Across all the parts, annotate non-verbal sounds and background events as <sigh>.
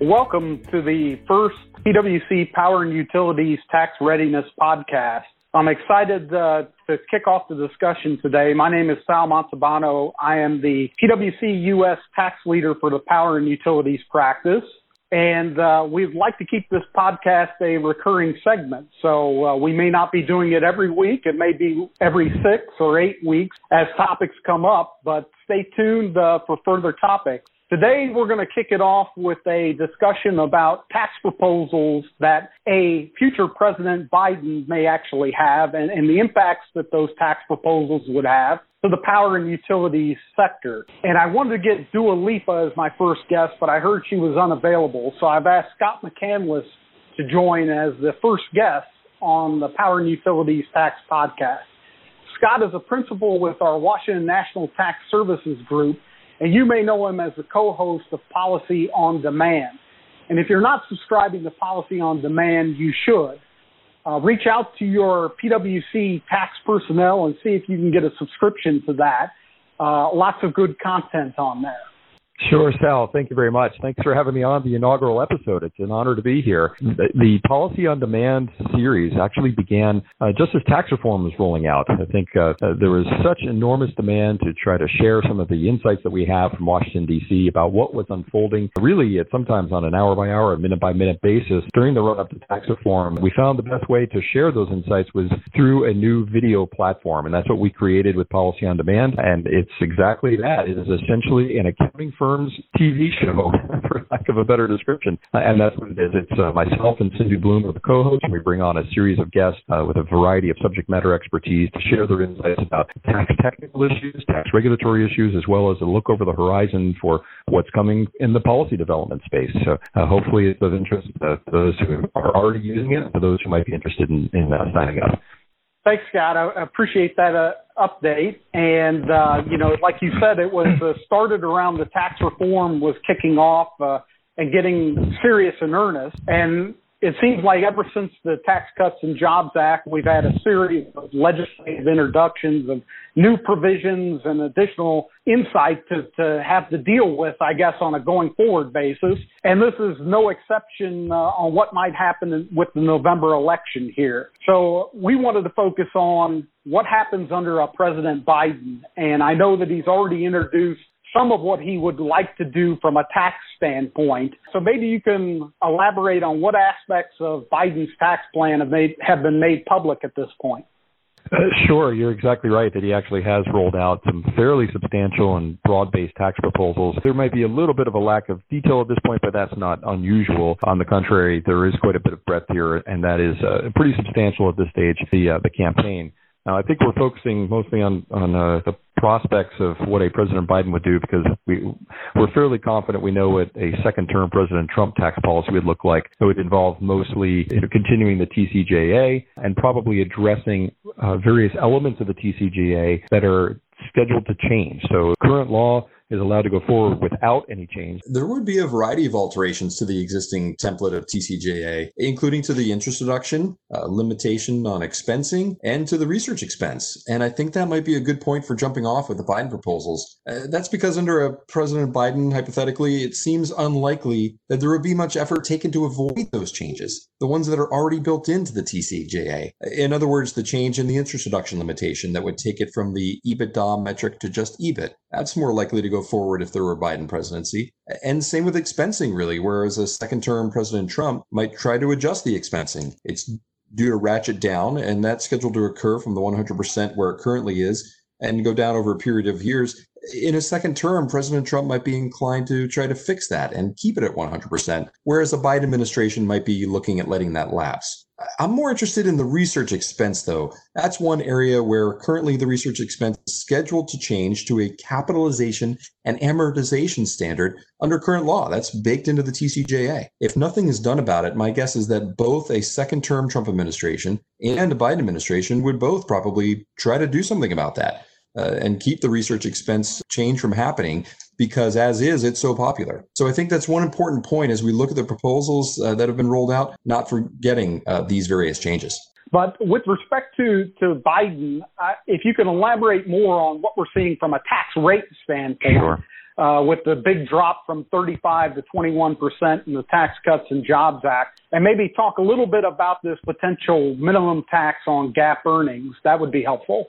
Welcome to the first PWC Power and Utilities Tax Readiness Podcast. I'm excited uh, to kick off the discussion today. My name is Sal Montalbano. I am the PWC U.S. tax leader for the Power and Utilities practice. And uh, we'd like to keep this podcast a recurring segment. So uh, we may not be doing it every week. It may be every six or eight weeks as topics come up, but stay tuned uh, for further topics. Today, we're going to kick it off with a discussion about tax proposals that a future President Biden may actually have and, and, the impacts that those tax proposals would have to the power and utilities sector. And I wanted to get Dua Lipa as my first guest, but I heard she was unavailable. So I've asked Scott McCandless to join as the first guest on the Power and Utilities Tax Podcast. Scott is a principal with our Washington National Tax Services Group and you may know him as the co-host of Policy on Demand. And if you're not subscribing to Policy on Demand, you should. Uh, reach out to your PwC tax personnel and see if you can get a subscription to that. Uh, lots of good content on there. Sure, Sal. Thank you very much. Thanks for having me on the inaugural episode. It's an honor to be here. The, the Policy on Demand series actually began uh, just as tax reform was rolling out. I think uh, uh, there was such enormous demand to try to share some of the insights that we have from Washington, D.C. about what was unfolding, really, at sometimes on an hour by hour, minute by minute basis during the run up to tax reform. We found the best way to share those insights was through a new video platform, and that's what we created with Policy on Demand. And it's exactly that. It is essentially an accounting firm firm's TV show, <laughs> for lack of a better description. Uh, and that's what it is. It's uh, myself and Cindy Bloom are the co-hosts. We bring on a series of guests uh, with a variety of subject matter expertise to share their insights about tax technical issues, tax regulatory issues, as well as a look over the horizon for what's coming in the policy development space. So uh, hopefully it's of interest to those who are already using it, to those who might be interested in, in uh, signing up. Thanks, Scott. I appreciate that uh, update. And, uh, you know, like you said, it was uh, started around the tax reform was kicking off uh, and getting serious in earnest. And it seems like ever since the Tax Cuts and Jobs Act, we've had a series of legislative introductions of new provisions and additional insight to, to have to deal with, I guess, on a going forward basis. And this is no exception uh, on what might happen with the November election here. So we wanted to focus on what happens under a President Biden. And I know that he's already introduced some of what he would like to do from a tax standpoint. So maybe you can elaborate on what aspects of Biden's tax plan have, made, have been made public at this point. Uh, sure, you're exactly right that he actually has rolled out some fairly substantial and broad-based tax proposals. There might be a little bit of a lack of detail at this point, but that's not unusual. On the contrary, there is quite a bit of breadth here, and that is uh, pretty substantial at this stage. The uh, the campaign. Now, I think we're focusing mostly on uh, the prospects of what a President Biden would do because we we're fairly confident we know what a second term President Trump tax policy would look like. So It would involve mostly continuing the TCJA and probably addressing uh, various elements of the TCJA that are scheduled to change. So current law is allowed to go forward without any change. There would be a variety of alterations to the existing template of TCJA, including to the interest deduction, uh, limitation on expensing, and to the research expense. And I think that might be a good point for jumping off with the Biden proposals. Uh, that's because under a President Biden, hypothetically, it seems unlikely that there would be much effort taken to avoid those changes, the ones that are already built into the TCJA. In other words, the change in the interest deduction limitation that would take it from the EBITDA metric to just EBIT. That's more likely to go forward if there were a Biden presidency. And same with expensing, really, whereas a second term President Trump might try to adjust the expensing. It's due to ratchet down, and that's scheduled to occur from the 100% where it currently is and go down over a period of years. In a second term, President Trump might be inclined to try to fix that and keep it at 100%, whereas a Biden administration might be looking at letting that lapse. I'm more interested in the research expense, though. That's one area where currently the research expense is scheduled to change to a capitalization and amortization standard under current law. That's baked into the TCJA. If nothing is done about it, my guess is that both a second term Trump administration and a Biden administration would both probably try to do something about that. Uh, and keep the research expense change from happening because as is, it's so popular. So I think that's one important point as we look at the proposals uh, that have been rolled out, not forgetting uh, these various changes. But with respect to, to Biden, uh, if you can elaborate more on what we're seeing from a tax rate standpoint, sure. uh, with the big drop from 35 to 21 percent in the Tax Cuts and Jobs Act, and maybe talk a little bit about this potential minimum tax on GAAP earnings. That would be helpful.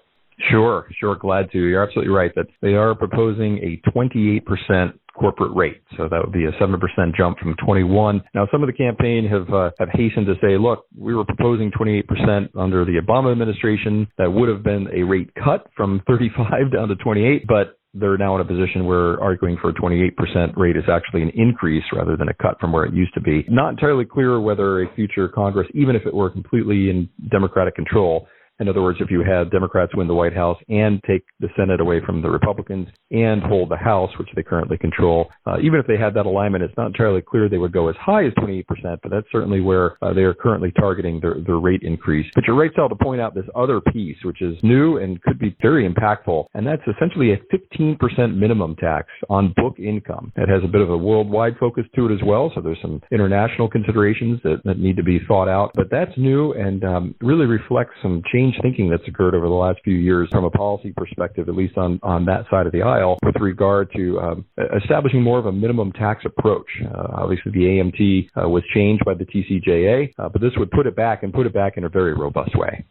Sure, sure. Glad to. You're absolutely right that they are proposing a 28% corporate rate. So that would be a 7% jump from 21. Now, some of the campaign have, uh, have hastened to say, look, we were proposing 28% under the Obama administration. That would have been a rate cut from 35 <laughs> down to 28, but they're now in a position where arguing for a 28% rate is actually an increase rather than a cut from where it used to be. Not entirely clear whether a future Congress, even if it were completely in Democratic control, in other words, if you had Democrats win the White House and take the Senate away from the Republicans and hold the House, which they currently control, uh, even if they had that alignment, it's not entirely clear they would go as high as 28%, but that's certainly where uh, they are currently targeting their, their rate increase. But you're right, Sal, to point out this other piece, which is new and could be very impactful, and that's essentially a 15% minimum tax on book income. It has a bit of a worldwide focus to it as well, so there's some international considerations that, that need to be thought out, but that's new and um, really reflects some change change thinking that's occurred over the last few years from a policy perspective, at least on, on that side of the aisle, with regard to um, establishing more of a minimum tax approach. Uh, obviously, the AMT uh, was changed by the TCJA, uh, but this would put it back and put it back in a very robust way.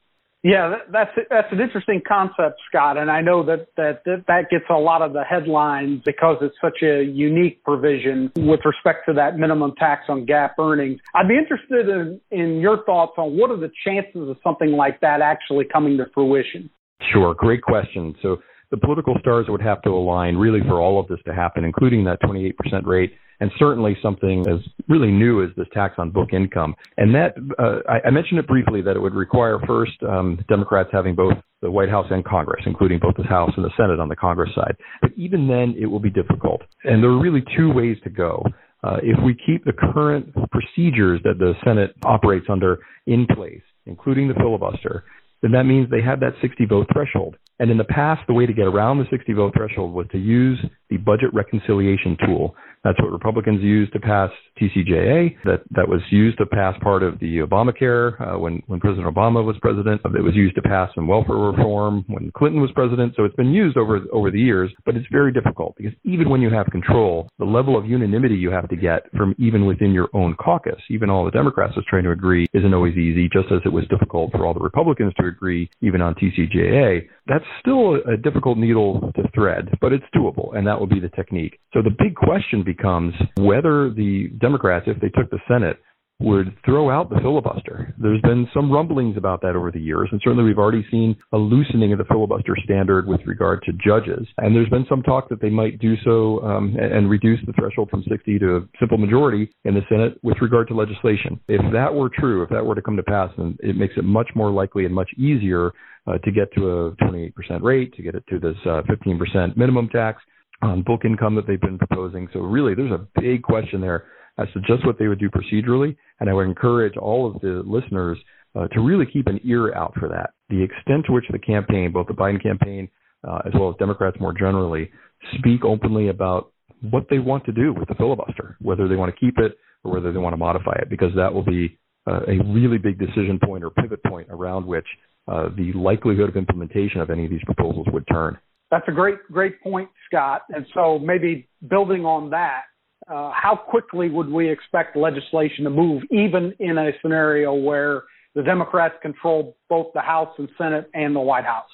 Yeah, that's that's an interesting concept, Scott, and I know that that that gets a lot of the headlines because it's such a unique provision with respect to that minimum tax on GAAP earnings. I'd be interested in in your thoughts on what are the chances of something like that actually coming to fruition. Sure, great question. So the political stars would have to align really for all of this to happen, including that 28% rate and certainly something as really new as this tax on book income. And that uh, I, I, mentioned it briefly that it would require first um, Democrats having both the White House and Congress, including both the House and the Senate on the Congress side. But even then, it will be difficult. And there are really two ways to go. Uh, if we keep the current procedures that the Senate operates under in place, including the filibuster, then that means they have that 60 vote threshold. And in the past, the way to get around the 60 vote threshold was to use the budget reconciliation tool. That's what Republicans used to pass TCJA. That that was used to pass part of the Obamacare uh, when when President Obama was president. It was used to pass some welfare reform when Clinton was president. So it's been used over over the years, but it's very difficult because even when you have control, the level of unanimity you have to get from even within your own caucus, even all the Democrats was trying to agree, isn't always easy. Just as it was difficult for all the Republicans to agree, even on TCJA. That's still a difficult needle to thread, but it's doable, and that will be the technique. So the big question becomes whether the Democrats, if they took the Senate, would throw out the filibuster. There's been some rumblings about that over the years, and certainly we've already seen a loosening of the filibuster standard with regard to judges. And there's been some talk that they might do so um, and reduce the threshold from 60 to a simple majority in the Senate with regard to legislation. If that were true, if that were to come to pass, then it makes it much more likely and much easier uh, to get to a 28% rate, to get it to this uh, 15% minimum tax on book income that they've been proposing. So really, there's a big question there as to just what they would do procedurally. And I would encourage all of the listeners uh, to really keep an ear out for that. The extent to which the campaign, both the Biden campaign uh, as well as Democrats more generally, speak openly about what they want to do with the filibuster, whether they want to keep it or whether they want to modify it, because that will be uh, a really big decision point or pivot point around which uh, the likelihood of implementation of any of these proposals would turn. That's a great, great point, Scott. And so maybe building on that, uh, how quickly would we expect legislation to move, even in a scenario where the Democrats control both the House and Senate and the White House?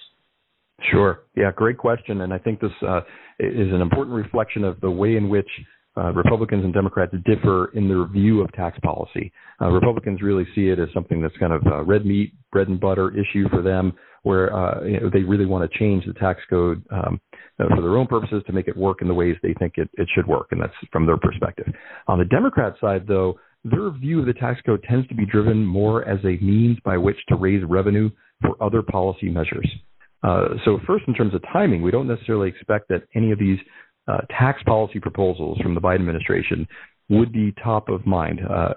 Sure. Yeah, great question. And I think this uh, is an important reflection of the way in which uh, Republicans and Democrats differ in their view of tax policy. Uh, Republicans really see it as something that's kind of uh, red meat, bread and butter issue for them where uh, you know, they really want to change the tax code um, for their own purposes to make it work in the ways they think it, it should work, and that's from their perspective. On the Democrat side, though, their view of the tax code tends to be driven more as a means by which to raise revenue for other policy measures. Uh, so, first, in terms of timing, we don't necessarily expect that any of these uh, tax policy proposals from the Biden administration would be top of mind. Uh,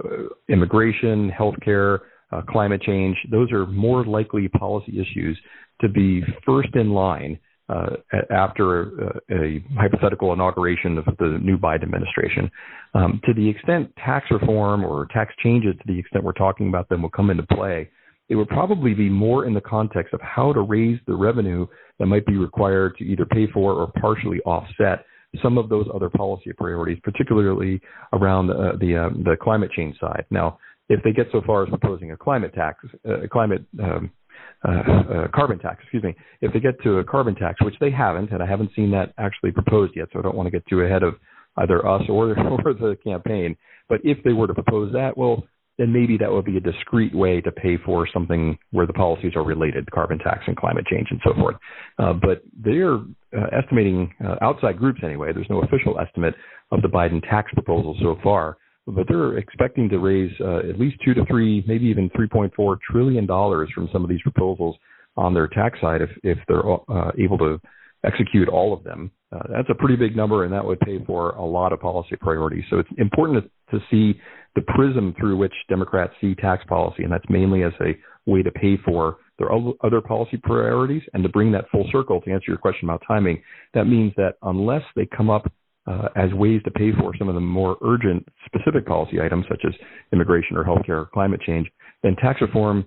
immigration, healthcare, uh, climate change, those are more likely policy issues to be first in line uh, after a, a, hypothetical inauguration of the new Biden administration. Um, to the extent tax reform or tax changes, to the extent we're talking about them, will come into play, it would probably be more in the context of how to raise the revenue that might be required to either pay for or partially offset some of those other policy priorities, particularly around uh, the uh, the climate change side. Now, if they get so far as proposing a climate tax, uh, climate um, uh, uh, carbon tax, excuse me, if they get to a carbon tax, which they haven't, and I haven't seen that actually proposed yet, so I don't want to get too ahead of either us <laughs> or, or the campaign. But if they were to propose that, well, then maybe that would be a discrete way to pay for something where the policies are related, carbon tax and climate change and so forth. Uh, but they're uh, estimating, uh, outside groups anyway, there's no official estimate of the Biden tax proposal so far, but they're expecting to raise uh, at least two to three, maybe even 3.4 trillion dollars from some of these proposals on their tax side if, if they're uh, able to execute all of them. Uh, that's a pretty big number, and that would pay for a lot of policy priorities. So it's important to, to see the prism through which Democrats see tax policy, and that's mainly as a way to pay for their other policy priorities. And to bring that full circle, to answer your question about timing, that means that unless they come up uh, as ways to pay for some of the more urgent specific policy items, such as immigration or healthcare or climate change, then tax reform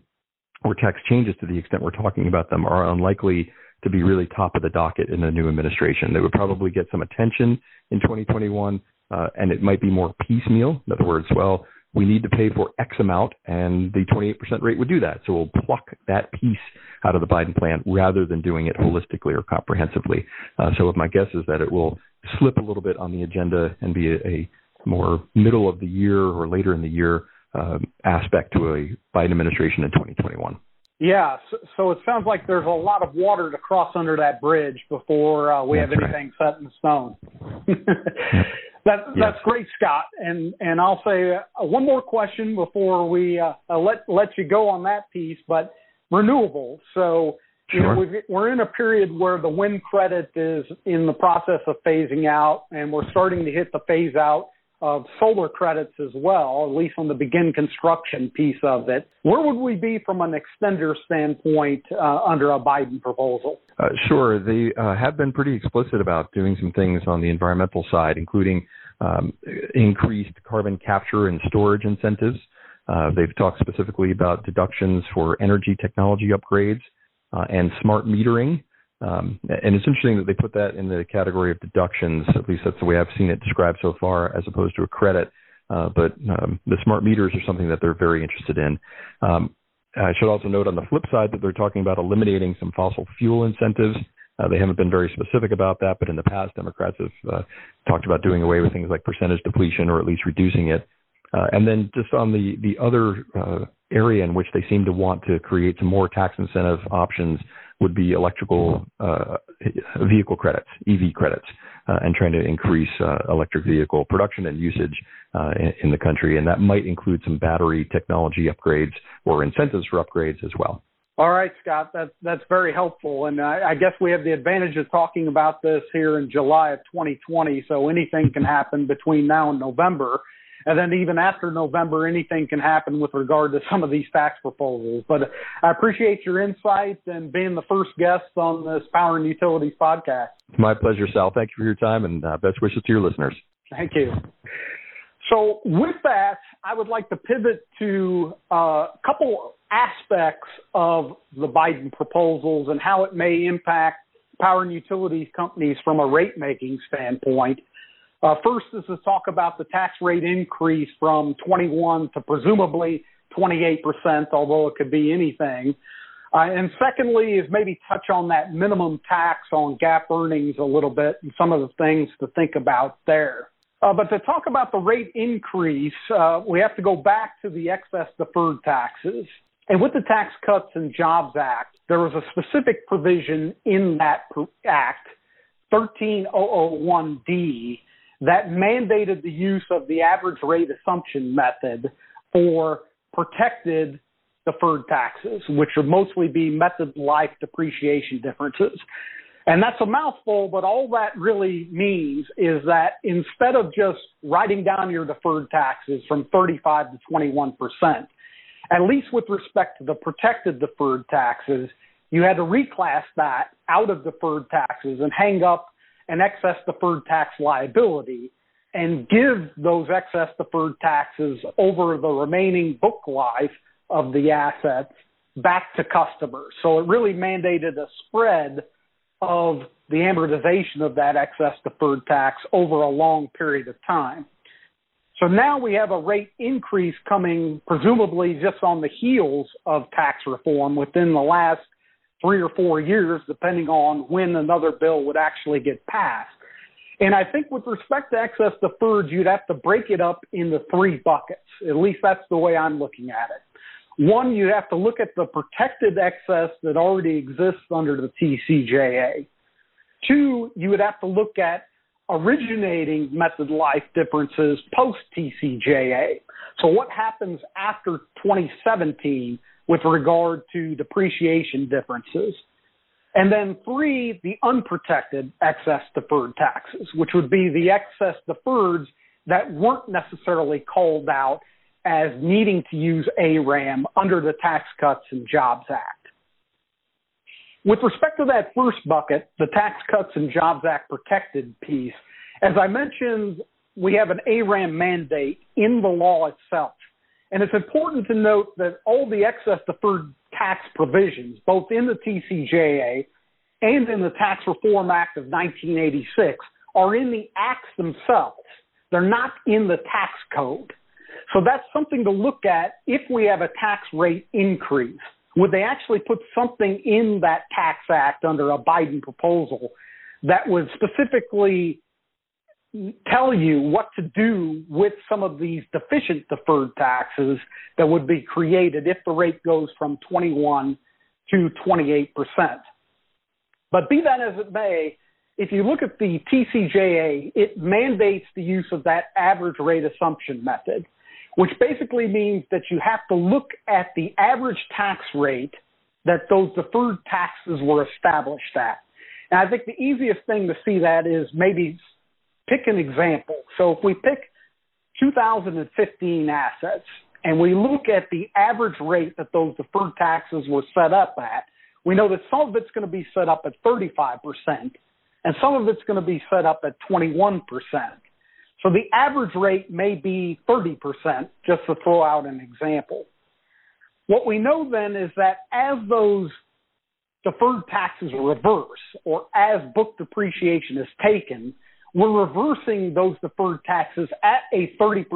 or tax changes to the extent we're talking about them are unlikely to be really top of the docket in the new administration. They would probably get some attention in 2021, uh, and it might be more piecemeal. In other words, well, we need to pay for X amount, and the 28% rate would do that. So we'll pluck that piece out of the Biden plan rather than doing it holistically or comprehensively. Uh, so my guess is that it will slip a little bit on the agenda and be a, a more middle of the year or later in the year um, aspect to a Biden administration in 2021. Yeah, so, so, it sounds like there's a lot of water to cross under that bridge before uh, we that's have anything right. set in stone. <laughs> that, yes. That's great, Scott. And and I'll say uh, one more question before we uh, uh, let let you go on that piece. But renewables. So you sure. know we we're in a period where the wind credit is in the process of phasing out, and we're starting to hit the phase out of solar credits as well, at least on the begin construction piece of it. Where would we be from an extender standpoint uh, under a Biden proposal? Uh, sure. They uh, have been pretty explicit about doing some things on the environmental side, including um, increased carbon capture and storage incentives. Uh, they've talked specifically about deductions for energy technology upgrades uh, and smart metering. Um, and it's interesting that they put that in the category of deductions. At least that's the way I've seen it described so far, as opposed to a credit. Uh, but um, the smart meters are something that they're very interested in. Um, I should also note on the flip side that they're talking about eliminating some fossil fuel incentives. Uh, they haven't been very specific about that, but in the past, Democrats have uh, talked about doing away with things like percentage depletion or at least reducing it. Uh, and then just on the the other uh, area in which they seem to want to create some more tax incentive options would be electrical uh, vehicle credits, EV credits, uh, and trying to increase uh, electric vehicle production and usage uh, in, in, the country. And that might include some battery technology upgrades or incentives for upgrades as well. All right, Scott, that's that's very helpful, and I, I guess we have the advantage of talking about this here in July of 2020. So anything can happen between now and November. And then even after November, anything can happen with regard to some of these tax proposals. But I appreciate your insight and being the first guest on this Power and Utilities podcast. My pleasure, Sal. Thank you for your time and uh, best wishes to your listeners. Thank you. So, with that, I would like to pivot to uh, a couple aspects of the Biden proposals and how it may impact power and utilities companies from a rate making standpoint. Uh, first is to talk about the tax rate increase from 21 to presumably 28%, although it could be anything. Uh, and secondly is maybe touch on that minimum tax on GAAP earnings a little bit and some of the things to think about there. Uh, but to talk about the rate increase, uh, we have to go back to the excess deferred taxes. And with the Tax Cuts and Jobs Act, there was a specific provision in that act, 13001D, that mandated the use of the average rate assumption method for protected deferred taxes, which would mostly be method life depreciation differences. And that's a mouthful, but all that really means is that instead of just writing down your deferred taxes from 35 to 21%, at least with respect to the protected deferred taxes, you had to reclass that out of deferred taxes and hang up an excess deferred tax liability and give those excess deferred taxes over the remaining book life of the assets back to customers. So it really mandated a spread of the amortization of that excess deferred tax over a long period of time. So now we have a rate increase coming presumably just on the heels of tax reform within the last three or four years, depending on when another bill would actually get passed. And I think with respect to excess deferred, you'd have to break it up into three buckets. At least that's the way I'm looking at it. One, you'd have to look at the protected excess that already exists under the TCJA. Two, you would have to look at originating method life differences post TCJA. So what happens after 2017 with regard to depreciation differences? And then three, the unprotected excess deferred taxes, which would be the excess deferreds that weren't necessarily called out as needing to use ARAM under the Tax Cuts and Jobs Act. With respect to that first bucket, the Tax Cuts and Jobs Act protected piece, as I mentioned, we have an ARAM mandate in the law itself. And it's important to note that all the excess deferred tax provisions, both in the TCJA and in the Tax Reform Act of 1986, are in the acts themselves. They're not in the tax code. So that's something to look at if we have a tax rate increase. Would they actually put something in that tax act under a Biden proposal that would specifically tell you what to do with some of these deficient deferred taxes that would be created if the rate goes from 21 to 28%. But be that as it may, if you look at the TCJA, it mandates the use of that average rate assumption method, which basically means that you have to look at the average tax rate that those deferred taxes were established at. And I think the easiest thing to see that is maybe pick an example. So if we pick 2015 assets and we look at the average rate that those deferred taxes were set up at, we know that some of it's going to be set up at 35% and some of it's going to be set up at 21%. So the average rate may be 30%, just to throw out an example. What we know then is that as those deferred taxes reverse or as book depreciation is taken, we're reversing those deferred taxes at a 30%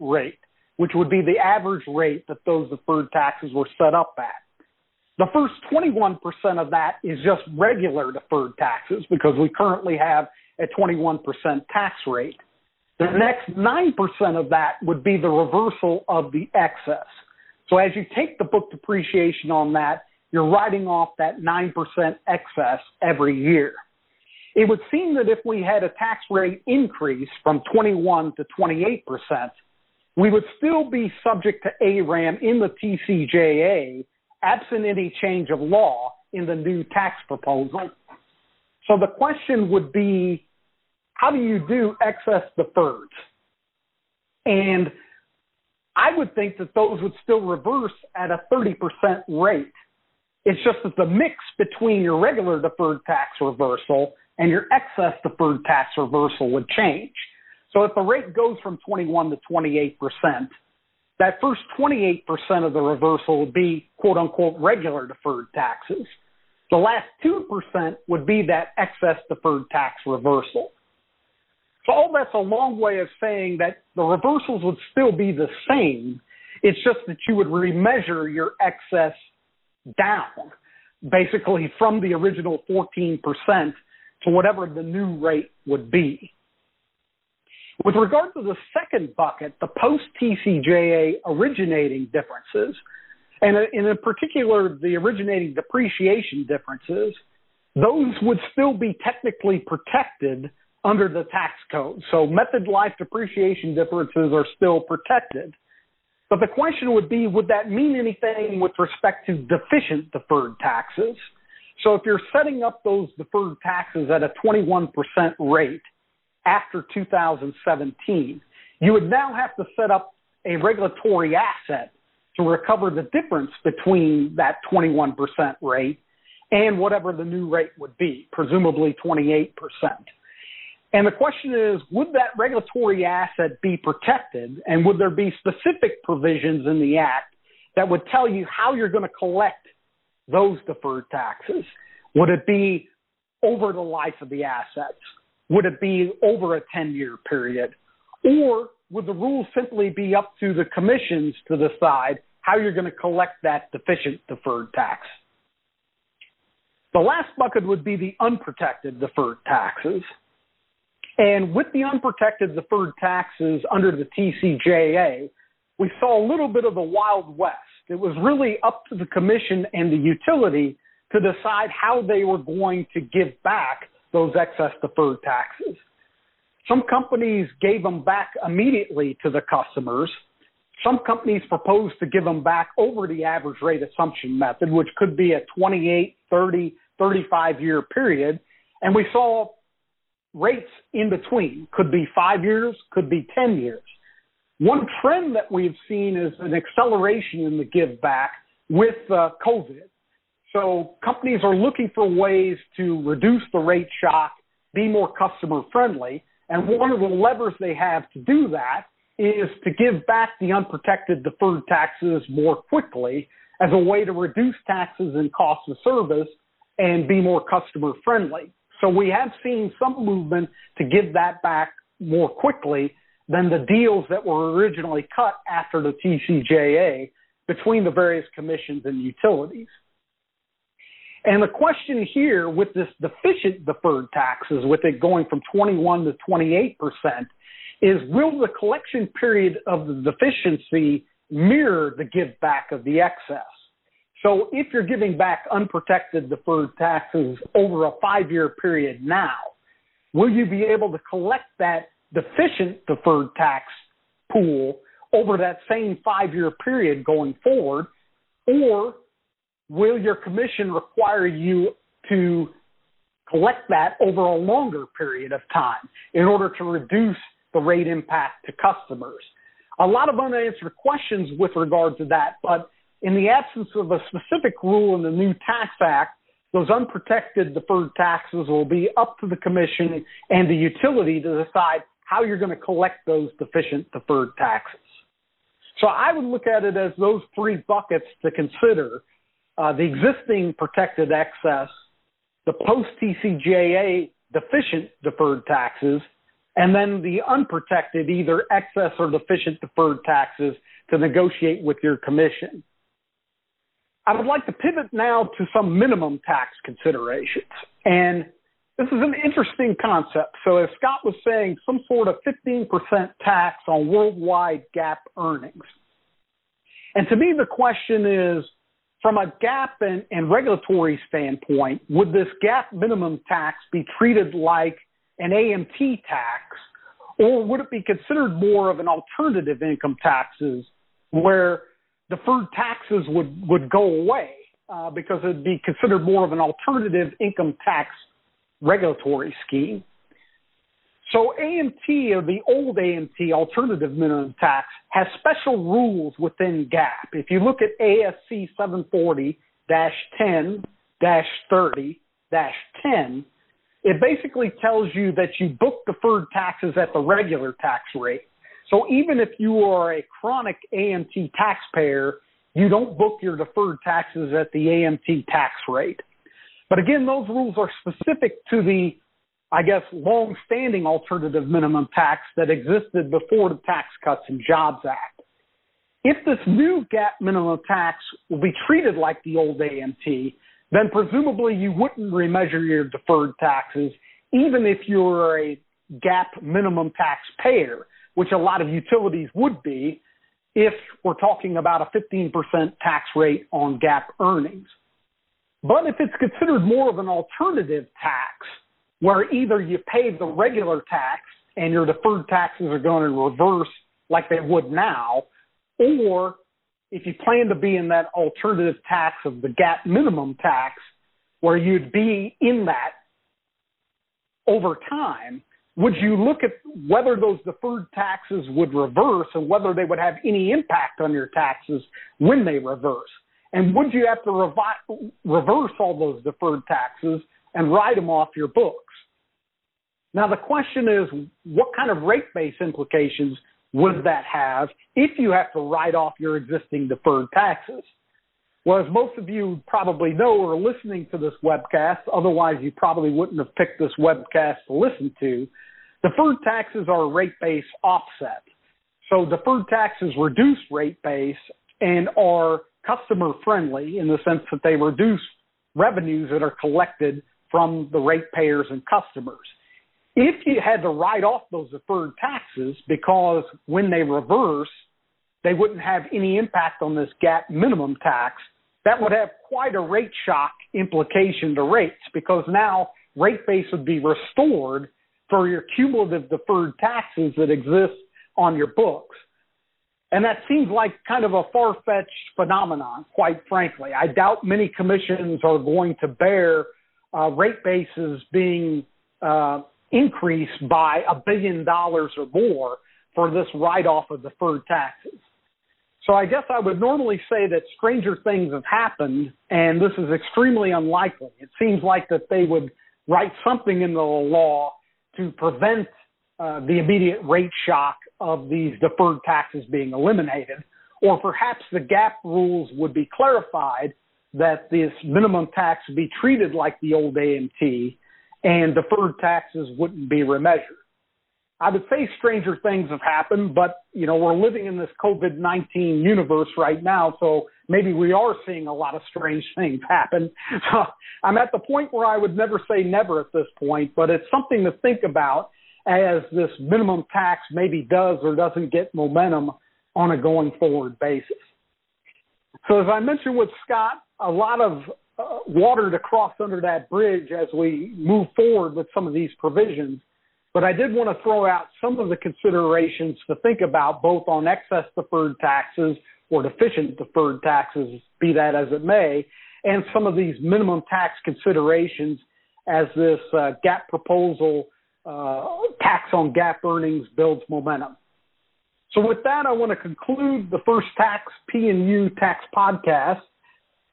rate, which would be the average rate that those deferred taxes were set up at. The first 21% of that is just regular deferred taxes because we currently have a 21% tax rate. The next 9% of that would be the reversal of the excess. So as you take the book depreciation on that, you're writing off that 9% excess every year. It would seem that if we had a tax rate increase from 21 to 28%, we would still be subject to ARAM in the TCJA absent any change of law in the new tax proposal. So the question would be, how do you do excess deferreds? And I would think that those would still reverse at a 30% rate. It's just that the mix between your regular deferred tax reversal and your excess deferred tax reversal would change. So if the rate goes from 21 to 28%, that first 28% of the reversal would be quote unquote regular deferred taxes. The last 2% would be that excess deferred tax reversal. So all that's a long way of saying that the reversals would still be the same. It's just that you would remeasure your excess down, basically from the original 14% to whatever the new rate would be. With regard to the second bucket, the post TCJA originating differences, and in particular the originating depreciation differences, those would still be technically protected under the tax code. So method life depreciation differences are still protected. But the question would be, would that mean anything with respect to deficient deferred taxes? So if you're setting up those deferred taxes at a 21% rate after 2017, you would now have to set up a regulatory asset to recover the difference between that 21% rate and whatever the new rate would be, presumably 28%. And the question is, would that regulatory asset be protected? And would there be specific provisions in the Act that would tell you how you're going to collect those deferred taxes? Would it be over the life of the assets? Would it be over a 10 year period? Or would the rules simply be up to the commissions to decide how you're going to collect that deficient deferred tax? The last bucket would be the unprotected deferred taxes. And with the unprotected deferred taxes under the TCJA, we saw a little bit of the Wild West. It was really up to the commission and the utility to decide how they were going to give back those excess deferred taxes. Some companies gave them back immediately to the customers. Some companies proposed to give them back over the average rate assumption method, which could be a 28, 30, 35 year period. And we saw rates in between, could be five years, could be 10 years. One trend that we've seen is an acceleration in the give back with uh, COVID. So companies are looking for ways to reduce the rate shock, be more customer friendly. And one of the levers they have to do that is to give back the unprotected deferred taxes more quickly as a way to reduce taxes and cost of service and be more customer friendly. So we have seen some movement to give that back more quickly than the deals that were originally cut after the TCJA between the various commissions and utilities. And the question here with this deficient deferred taxes, with it going from 21 to 28 percent, is will the collection period of the deficiency mirror the give back of the excess? So if you're giving back unprotected deferred taxes over a five year period now, will you be able to collect that deficient deferred tax pool over that same five year period going forward? Or will your commission require you to collect that over a longer period of time in order to reduce the rate impact to customers? A lot of unanswered questions with regard to that, but in the absence of a specific rule in the new Tax Act, those unprotected deferred taxes will be up to the commission and the utility to decide how you're going to collect those deficient deferred taxes. So I would look at it as those three buckets to consider uh, the existing protected excess, the post TCJA deficient deferred taxes, and then the unprotected either excess or deficient deferred taxes to negotiate with your commission. I would like to pivot now to some minimum tax considerations. And this is an interesting concept. So, as Scott was saying, some sort of 15% tax on worldwide GAAP earnings. And to me, the question is from a GAAP and, and regulatory standpoint, would this GAAP minimum tax be treated like an AMT tax, or would it be considered more of an alternative income taxes where deferred taxes would, would go away uh, because it'd be considered more of an alternative income tax regulatory scheme. So AMT or the old AMT alternative minimum tax has special rules within GAAP. If you look at ASC 740-10-30-10, it basically tells you that you book deferred taxes at the regular tax rate. So even if you are a chronic AMT taxpayer, you don't book your deferred taxes at the AMT tax rate. But again, those rules are specific to the, I guess, long-standing alternative minimum tax that existed before the Tax Cuts and Jobs Act. If this new GAAP minimum tax will be treated like the old AMT, then presumably you wouldn't remeasure your deferred taxes, even if you're a GAAP minimum tax payer which a lot of utilities would be if we're talking about a 15% tax rate on GAAP earnings. But if it's considered more of an alternative tax, where either you pay the regular tax and your deferred taxes are going to reverse like they would now, or if you plan to be in that alternative tax of the GAAP minimum tax, where you'd be in that over time, would you look at whether those deferred taxes would reverse and whether they would have any impact on your taxes when they reverse? And would you have to revi- reverse all those deferred taxes and write them off your books? Now, the question is what kind of rate base implications would that have if you have to write off your existing deferred taxes? Well, as most of you probably know or are listening to this webcast, otherwise you probably wouldn't have picked this webcast to listen to, deferred taxes are rate base offset. So deferred taxes reduce rate base and are customer friendly in the sense that they reduce revenues that are collected from the ratepayers and customers. If you had to write off those deferred taxes because when they reverse, they wouldn't have any impact on this GAAP minimum tax, that would have quite a rate shock implication to rates because now rate base would be restored for your cumulative deferred taxes that exist on your books. And that seems like kind of a far fetched phenomenon, quite frankly. I doubt many commissions are going to bear uh, rate bases being uh, increased by a billion dollars or more for this write off of deferred taxes. So I guess I would normally say that stranger things have happened, and this is extremely unlikely. It seems like that they would write something in the law to prevent uh, the immediate rate shock of these deferred taxes being eliminated, or perhaps the GAAP rules would be clarified that this minimum tax be treated like the old AMT and deferred taxes wouldn't be remeasured. I would say stranger things have happened, but you know, we're living in this COVID-19 universe right now, so maybe we are seeing a lot of strange things happen. <laughs> I'm at the point where I would never say never at this point, but it's something to think about as this minimum tax maybe does or doesn't get momentum on a going forward basis. So as I mentioned with Scott, a lot of uh, water to cross under that bridge as we move forward with some of these provisions. But I did want to throw out some of the considerations to think about both on excess deferred taxes or deficient deferred taxes, be that as it may, and some of these minimum tax considerations as this uh, GAAP proposal uh, tax on GAAP earnings builds momentum. So with that, I want to conclude the first tax P and U tax podcast.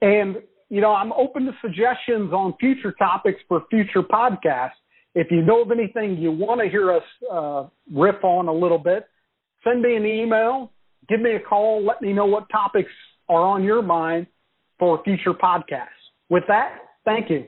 And, you know, I'm open to suggestions on future topics for future podcasts. If you know of anything you want to hear us uh, riff on a little bit, send me an email, give me a call, let me know what topics are on your mind for future podcasts. With that, thank you.